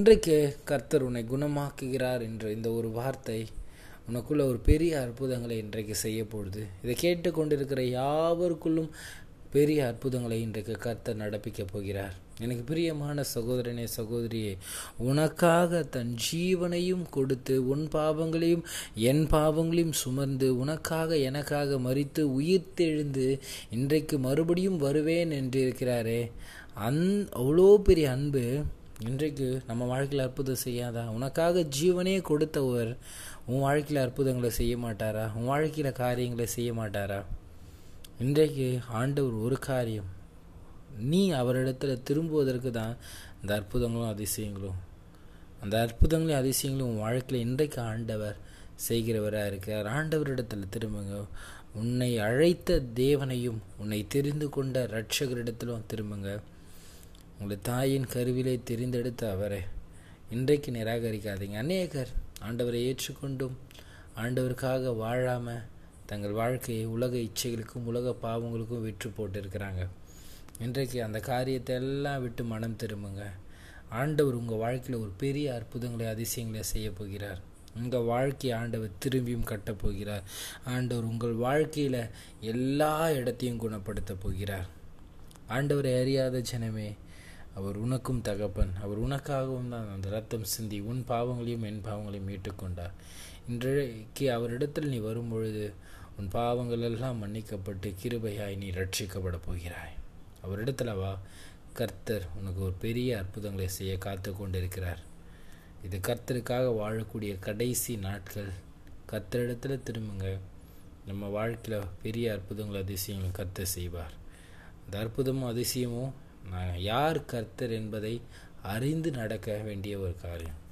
இன்றைக்கு கர்த்தர் உன்னை குணமாக்குகிறார் என்ற இந்த ஒரு வார்த்தை உனக்குள்ள ஒரு பெரிய அற்புதங்களை இன்றைக்கு செய்ய போகுது. இதை கேட்டுக்கொண்டிருக்கிற யாவருக்குள்ளும் பெரிய அற்புதங்களை இன்றைக்கு கர்த்தர் நடப்பிக்கப் போகிறார். எனக்கு பிரியமான சகோதரனே சகோதரியே உனக்காக தன் ஜீவனையும் கொடுத்து உன் பாவங்களையும் என் பாவங்களையும் சுமந்து உனக்காக எனக்காக மறித்து உயிர்த்தெழுந்து இன்றைக்கு மறுபடியும் வருவேன் என்று இருக்கிறாரே. அந் அவ்வளோ பெரிய அன்பு இன்றைக்கு நம்ம வாழ்க்கையில் அற்புதம் செய்யாதா? உனக்காக ஜீவனே கொடுத்தவர் உன் வாழ்க்கையில் அற்புதங்களை செய்ய மாட்டாரா? உன் வாழ்க்கையில் காரியங்களை செய்ய மாட்டாரா? இன்றைக்கு ஆண்டவர் ஒரு காரியம். நீ அவரிடத்துல திரும்புவதற்கு தான் அந்த அற்புதங்களும் அதிசயங்களும். அந்த அற்புதங்களையும் அதிசயங்களும் உன் வாழ்க்கையில் இன்றைக்கு ஆண்டவர் செய்கிறவராக இருக்கிறார். ஆண்டவரிடத்தில் திரும்புங்க. உன்னை அழைத்த தேவனையும் உன்னை தெரிந்து கொண்ட ரட்சகரிடத்திலும் திரும்புங்க. உங்களை தாயின் கருவிலே தெரிந்தெடுத்த அவரை இன்றைக்கு நிராகரிக்காதீங்க. அநேகர் ஆண்டவரை ஏற்றுக்கொண்டும் ஆண்டவருக்காக வாழாமல் தங்கள் வாழ்க்கையை உலக இச்சைகளுக்கும் உலக பாவங்களுக்கும் விற்று போட்டிருக்கிறாங்க. இன்றைக்கு அந்த காரியத்தை எல்லாம் விட்டு மனம் திரும்புங்க. ஆண்டவர் உங்கள் வாழ்க்கையில் ஒரு பெரிய அற்புதங்களை அதிசயங்களை செய்ய போகிறார். உங்கள் வாழ்க்கையை ஆண்டவர் திரும்பியும் கட்டப் போகிறார். ஆண்டவர் உங்கள் வாழ்க்கையில் எல்லா இடத்தையும் குணப்படுத்த போகிறார். ஆண்டவரை அறியாத ஜனமே அவர் உனக்கும் தகப்பன். அவர் உனக்காகவும் தான் அந்த ரத்தம் சிந்தி உன் பாவங்களையும் என் பாவங்களையும் மீட்டுக்கொண்டார். இன்றைக்கு அவரிடத்தில் நீ வரும்பொழுது உன் பாவங்கள் எல்லாம் மன்னிக்கப்பட்டு கிருபையாய் நீ ரட்சிக்கப்பட போகிறாய். அவரிடத்துல வா கர்த்தர் உனக்கு ஒரு பெரிய அற்புதங்களை செய்ய காத்து கொண்டிருக்கிறார். இது கர்த்தருக்காக வாழக்கூடிய கடைசி நாட்கள். கர்த்தரிடத்துல திரும்புங்க. நம்ம வாழ்க்கையில் பெரிய அற்புதங்கள் அதிசயங்களும் கர்த்தர் செய்வார். அந்த அற்புதமும் அதிசயமும் யார் கர்த்தர் என்பதை அறிந்து நடக்க வேண்டிய ஒரு காரியம்.